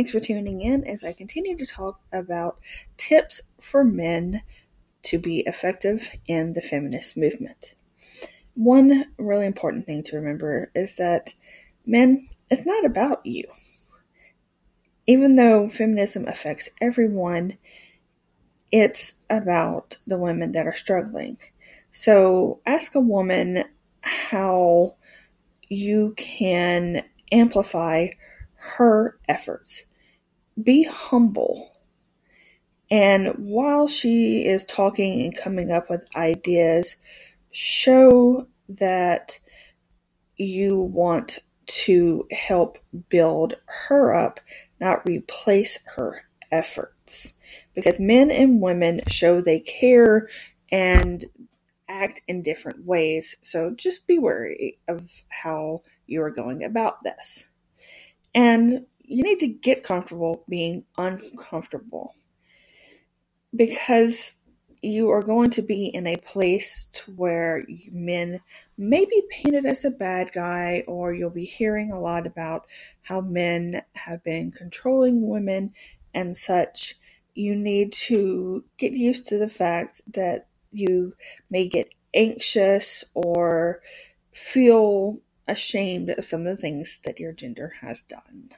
Thanks for tuning in as I continue to talk about tips for men to be effective in the feminist movement. One really important thing to remember is that men, it's not about you. Even though feminism affects everyone, it's about the women that are struggling. So ask a woman how you can amplify her efforts. Be humble. And while she is talking and coming up with ideas, show that you want to help build her up, not replace her efforts. Because men and women show they care and act in different ways. So just be wary of how you are going about this. And you need to get comfortable being uncomfortable because you are going to be in a place where men may be painted as a bad guy or you'll be hearing a lot about how men have been controlling women and such you need to get used to the fact that you may get anxious or feel ashamed of some of the things that your gender has done.